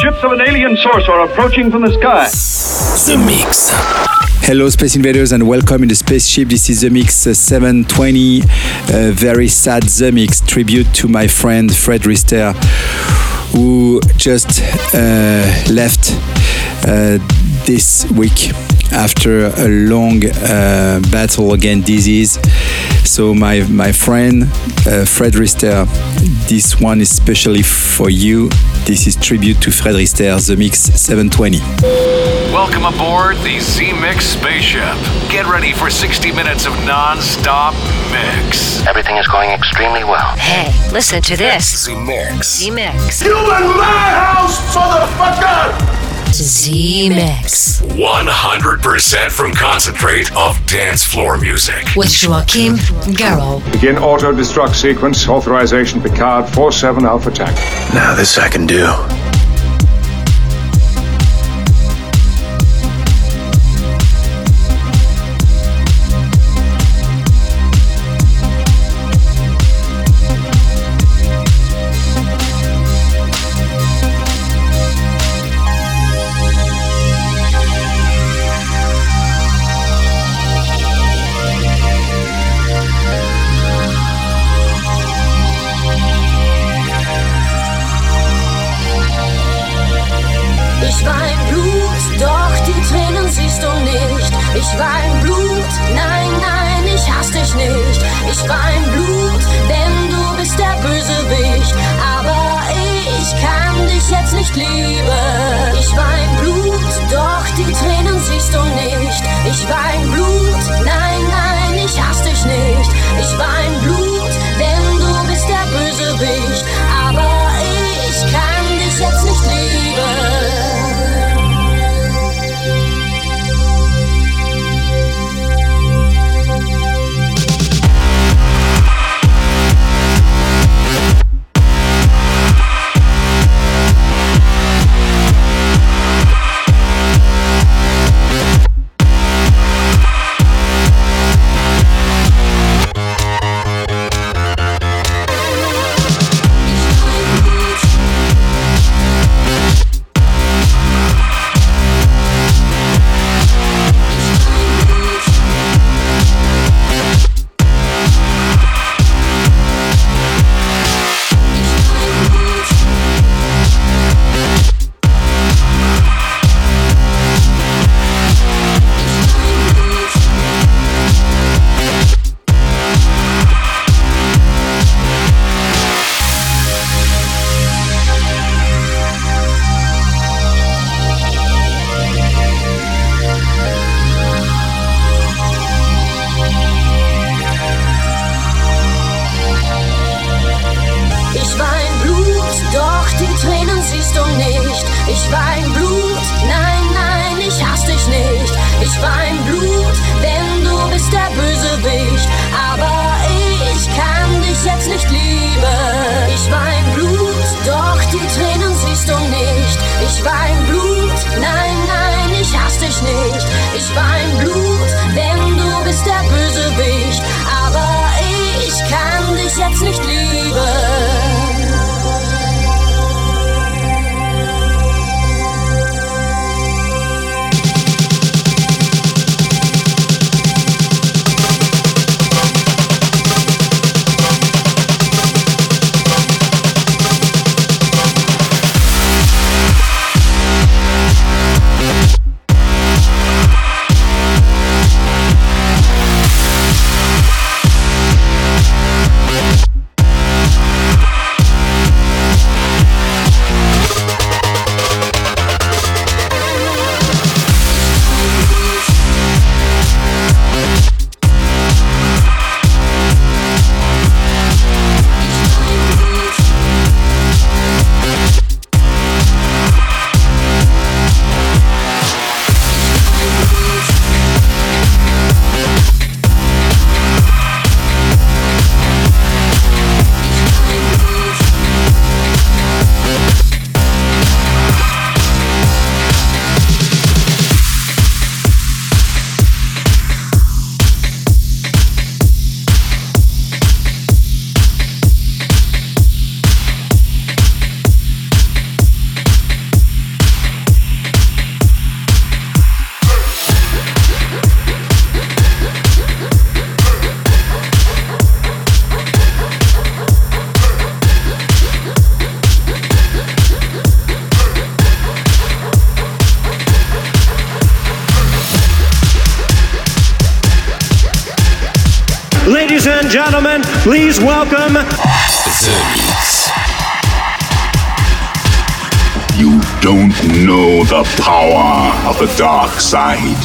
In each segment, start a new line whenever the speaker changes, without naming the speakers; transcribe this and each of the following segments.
Ships of an alien source are approaching from the sky.
The Mix.
Hello, Space Invaders, and welcome in the spaceship. This is the Mix uh, 720. Uh, very sad The Mix tribute to my friend Fred Rister, who just uh, left this week after a long uh, battle against disease. So, my, my friend uh, Fred Rister, this one is specially for you. This is tribute to Fred Rister, The Mix 720.
Welcome aboard the Z Mix spaceship. Get ready for 60 minutes of non stop mix.
Everything is going extremely well.
Hey, listen to this.
The Mix.
Z Mix.
You in my house, motherfucker!
Z Mix.
100% from concentrate of dance floor music.
With Joachim Garraud.
Begin auto destruct sequence. Authorization Picard 47 Alpha Tank.
Now this I can do.
And gentlemen, please welcome
You don't know the power of the dark side.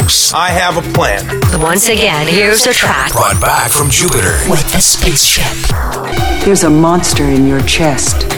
Mix.
I have a plan.
Once again, here's a track
brought back from Jupiter
with a spaceship.
There's a monster in your chest.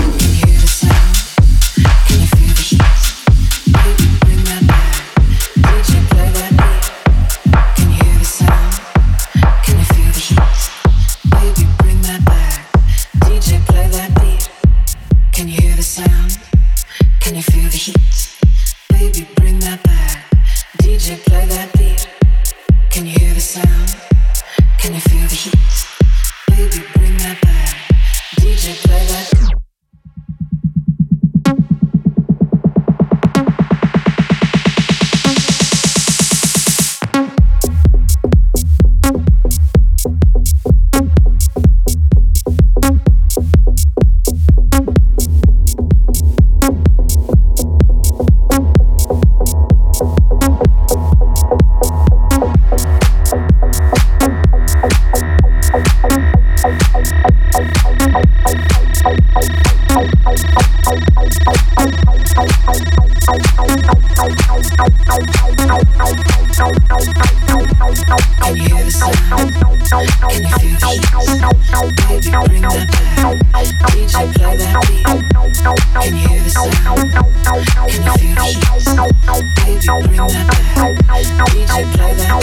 Out, out, out.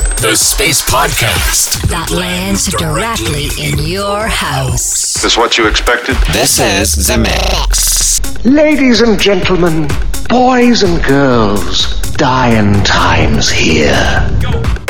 Podcast
that lands directly in your house.
Is this what you expected?
This is The Mix.
Ladies and gentlemen, boys and girls, dying times here.
Mix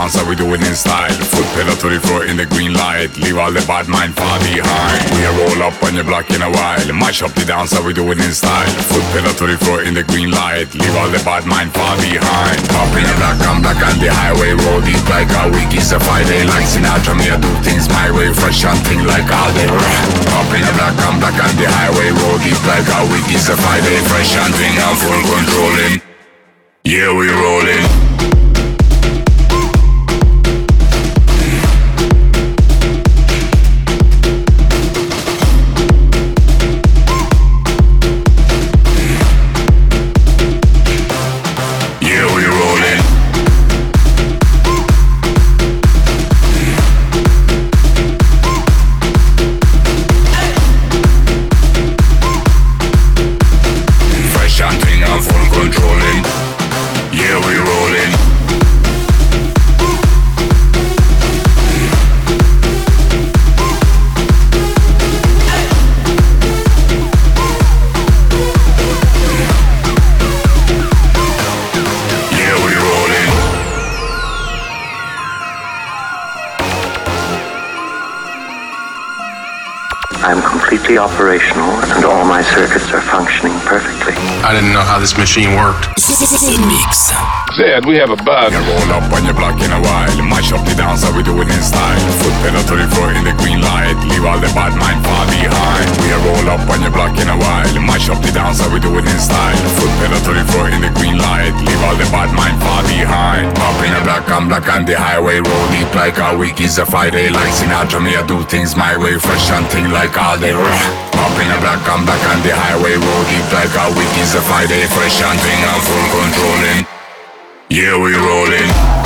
Dance how we do it in style. Foot pedal to the floor in the green light. Leave all the bad mind far behind. We roll up on your block in a while. Mash up the dance how we do it in style. Foot pedal to the floor in the green light. Leave all the bad mind far behind. Up in the black, I'm black on the highway. Roll deep like a week is a Friday. Like Sinatra, me I do things my way. Fresh and thing like all day. Up in the black, I'm black on the highway. Roll deep like a week is a Friday. Fresh and thing, I'm full controlling. Yeah, we rolling.
Said we have a bug.
You roll up on your block in a while. Mash up the dance how we do it in style. Foot pedal to the floor in the green light. Leave all the bad mind far behind. We are roll up on your block in a while. Mash up the dance how we do it in style. Foot pedal to the floor in the green light. Leave all the bad mind far behind. Up in a black, I'm black on the highway. Roll deep like a week is a Friday. Like Sinatra, me I do things my way. Fresh and thing like all day. Up in a black, I'm back on the highway. Roll deep like a week is a Friday. Fresh and thing, I'm full controlling. Yeah, we rolling.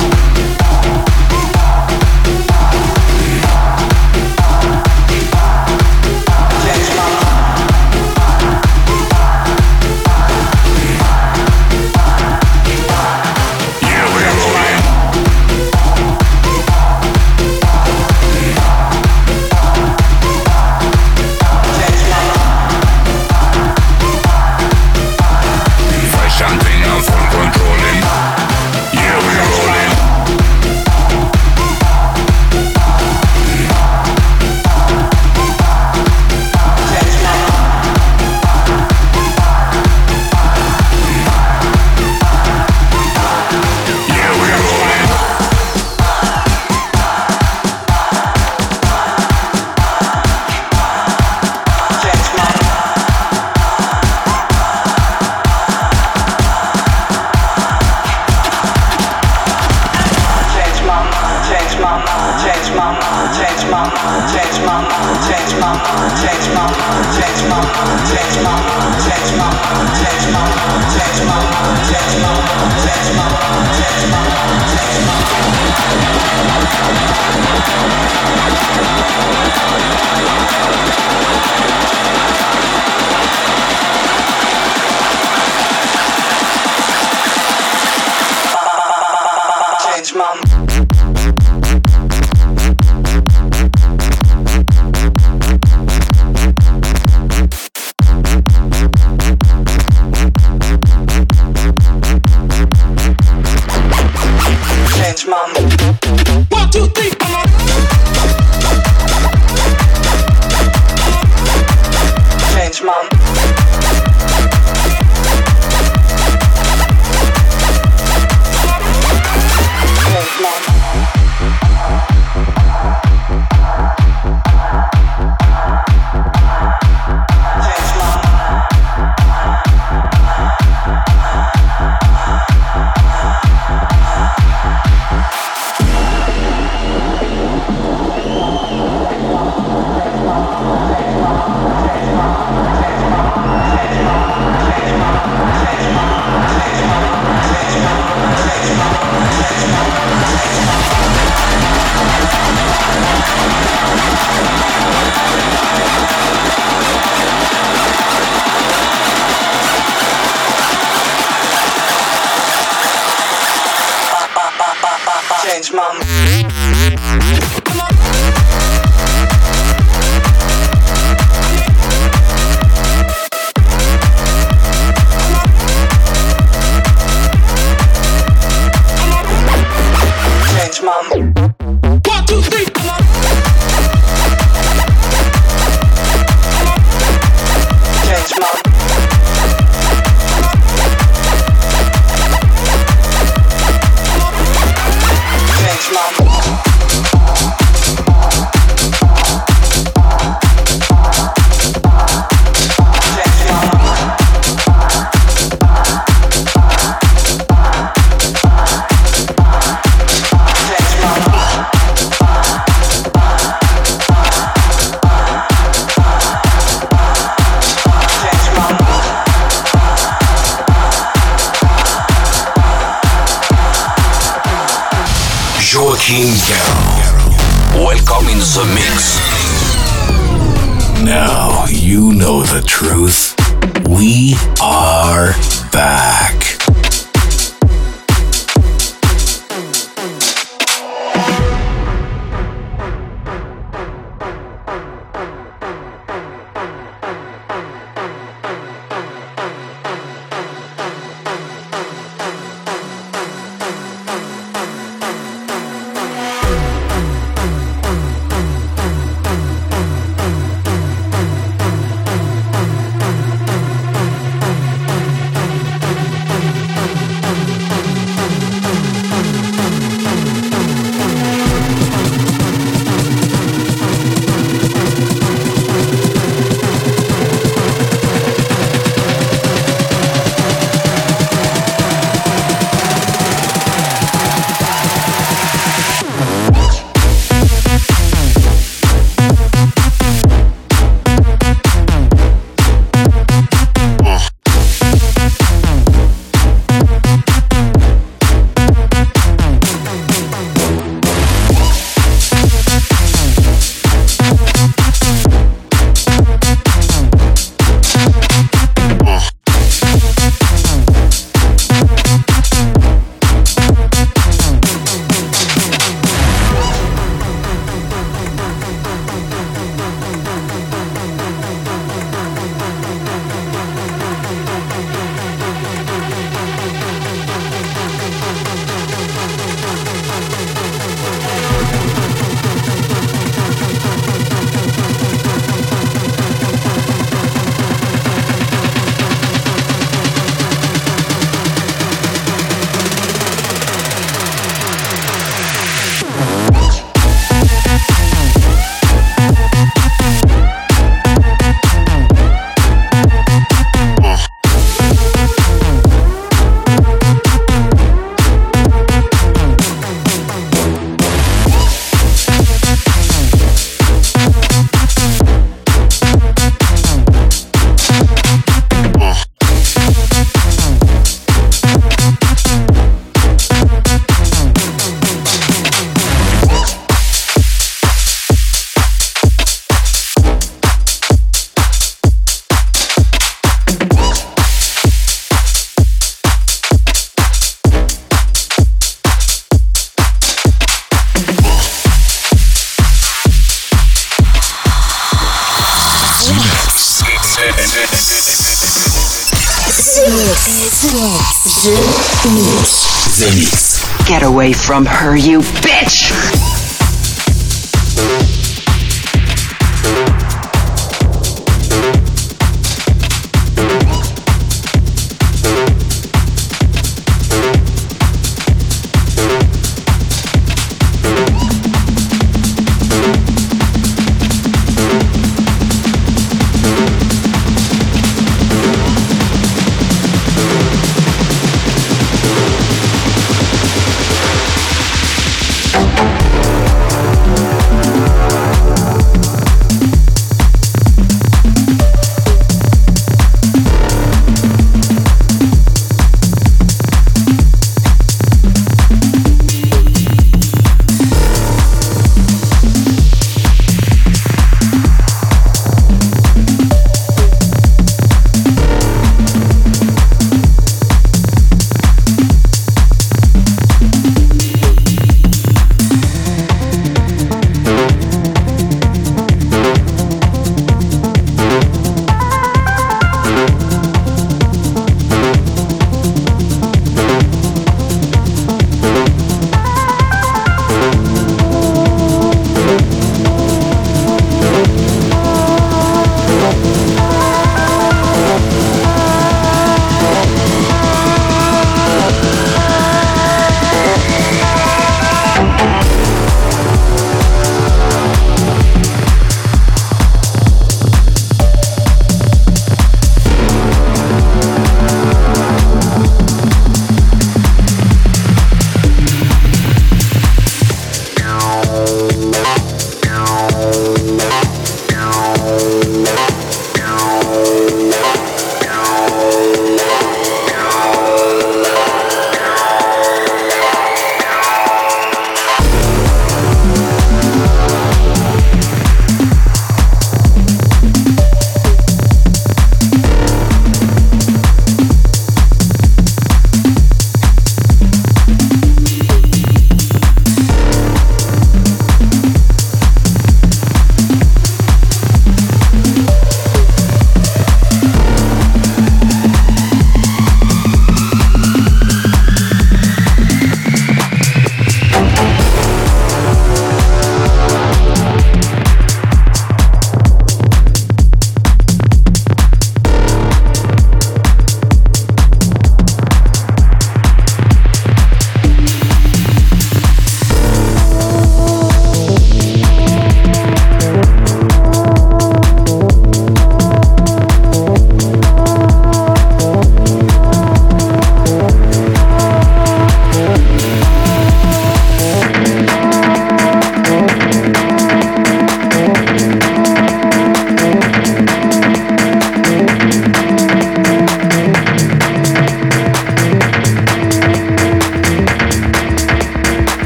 Away from her, you bitch!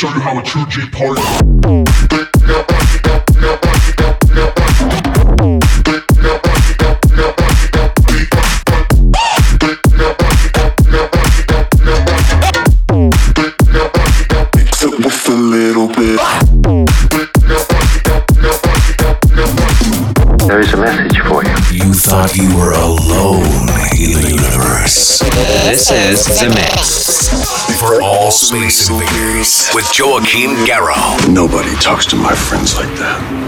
Show you how a true G party.
There is a message for you.
You thought you were alone in the universe.
This is The Mix.
For all space invaders with Joachim Garraud.
Nobody talks to my friends like that.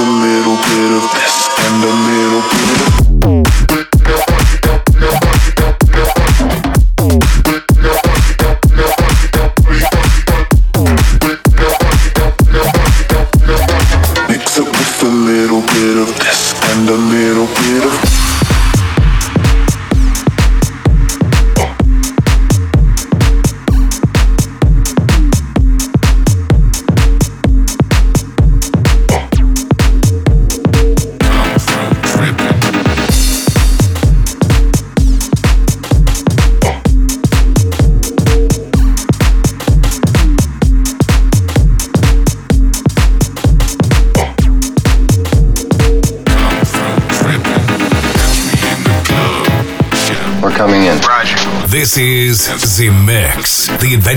This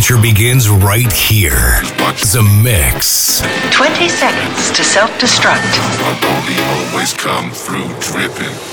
adventure begins right here. The Mix.
20 seconds to self destruct.
always come through dripping.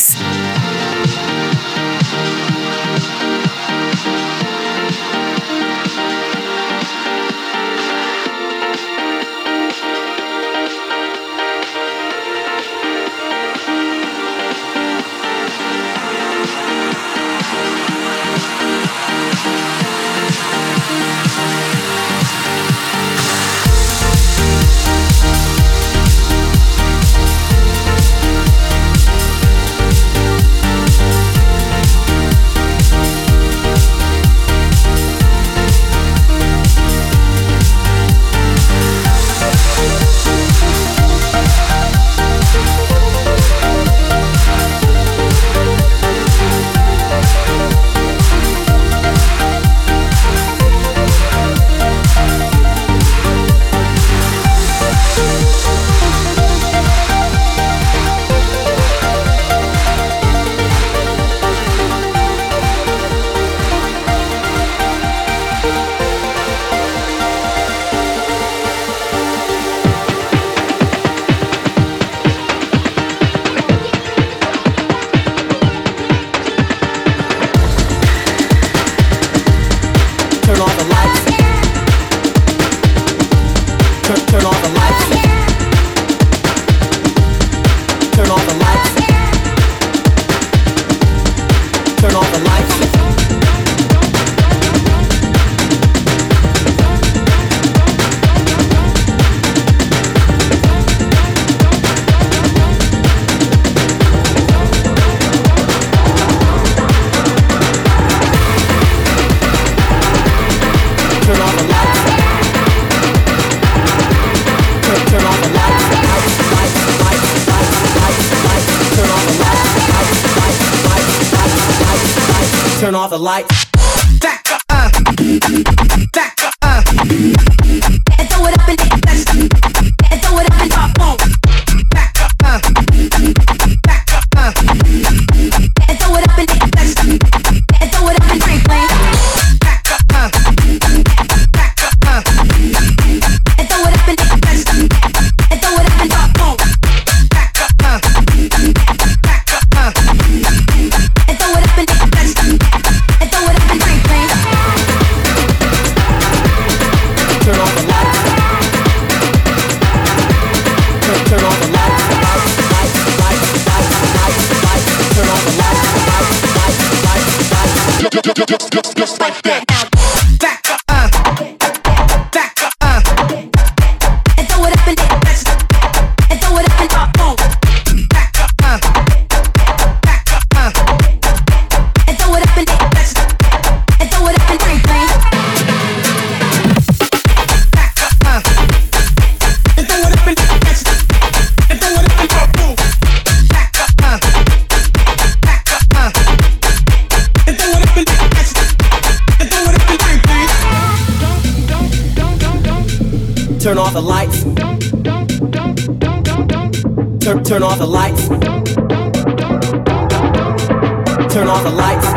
Turn, off the lights. Turn off the lights.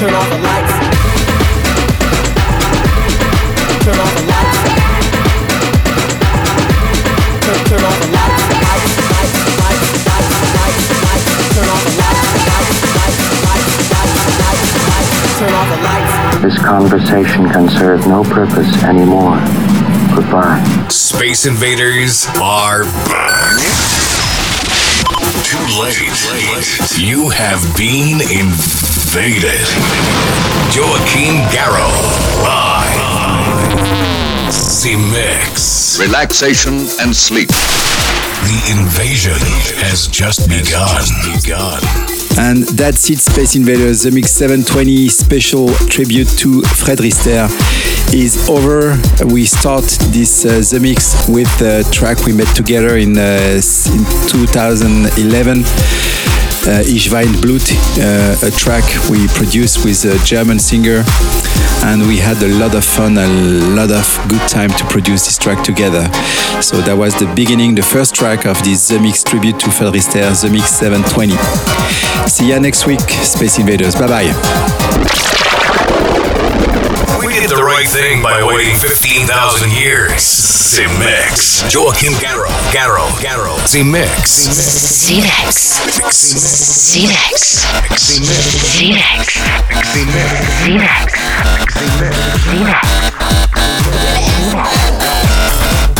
Turn off the lights. Turn off the lights. Turn, turn off the lights. The lights.
This conversation can serve no purpose anymore. Goodbye.
Space Invaders are back. Too late. You have been invaded. Joachim Garraud. Live. Zemixx.
Relaxation and sleep.
The invasion has just begun. begun.
And that's it, Space Invaders. The Mix 720 special tribute to Fred Rister is over. We start this uh, The Mix with the track we made together in, uh, in 2011. Uh, Ich wein Blut, uh, a track we produced with a German singer, and we had a lot of fun, a lot of good time to produce this track together. So that was the beginning, the first track of this The Mix tribute to Fred The Mix 720. See ya next week, Space Invaders. Bye bye.
Right thing by waiting 15,000 years. Zemixx. Joachim Garraud. Garraud. Garraud. Zemixx.
Zemixx. Zemixx. Zemixx. Zemixx. Zemixx.
Space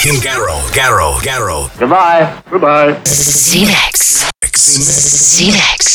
Zemixx. Joachim Garraud. Garraud. Garraud.
Goodbye. Goodbye.
Zemixx. Zemixx.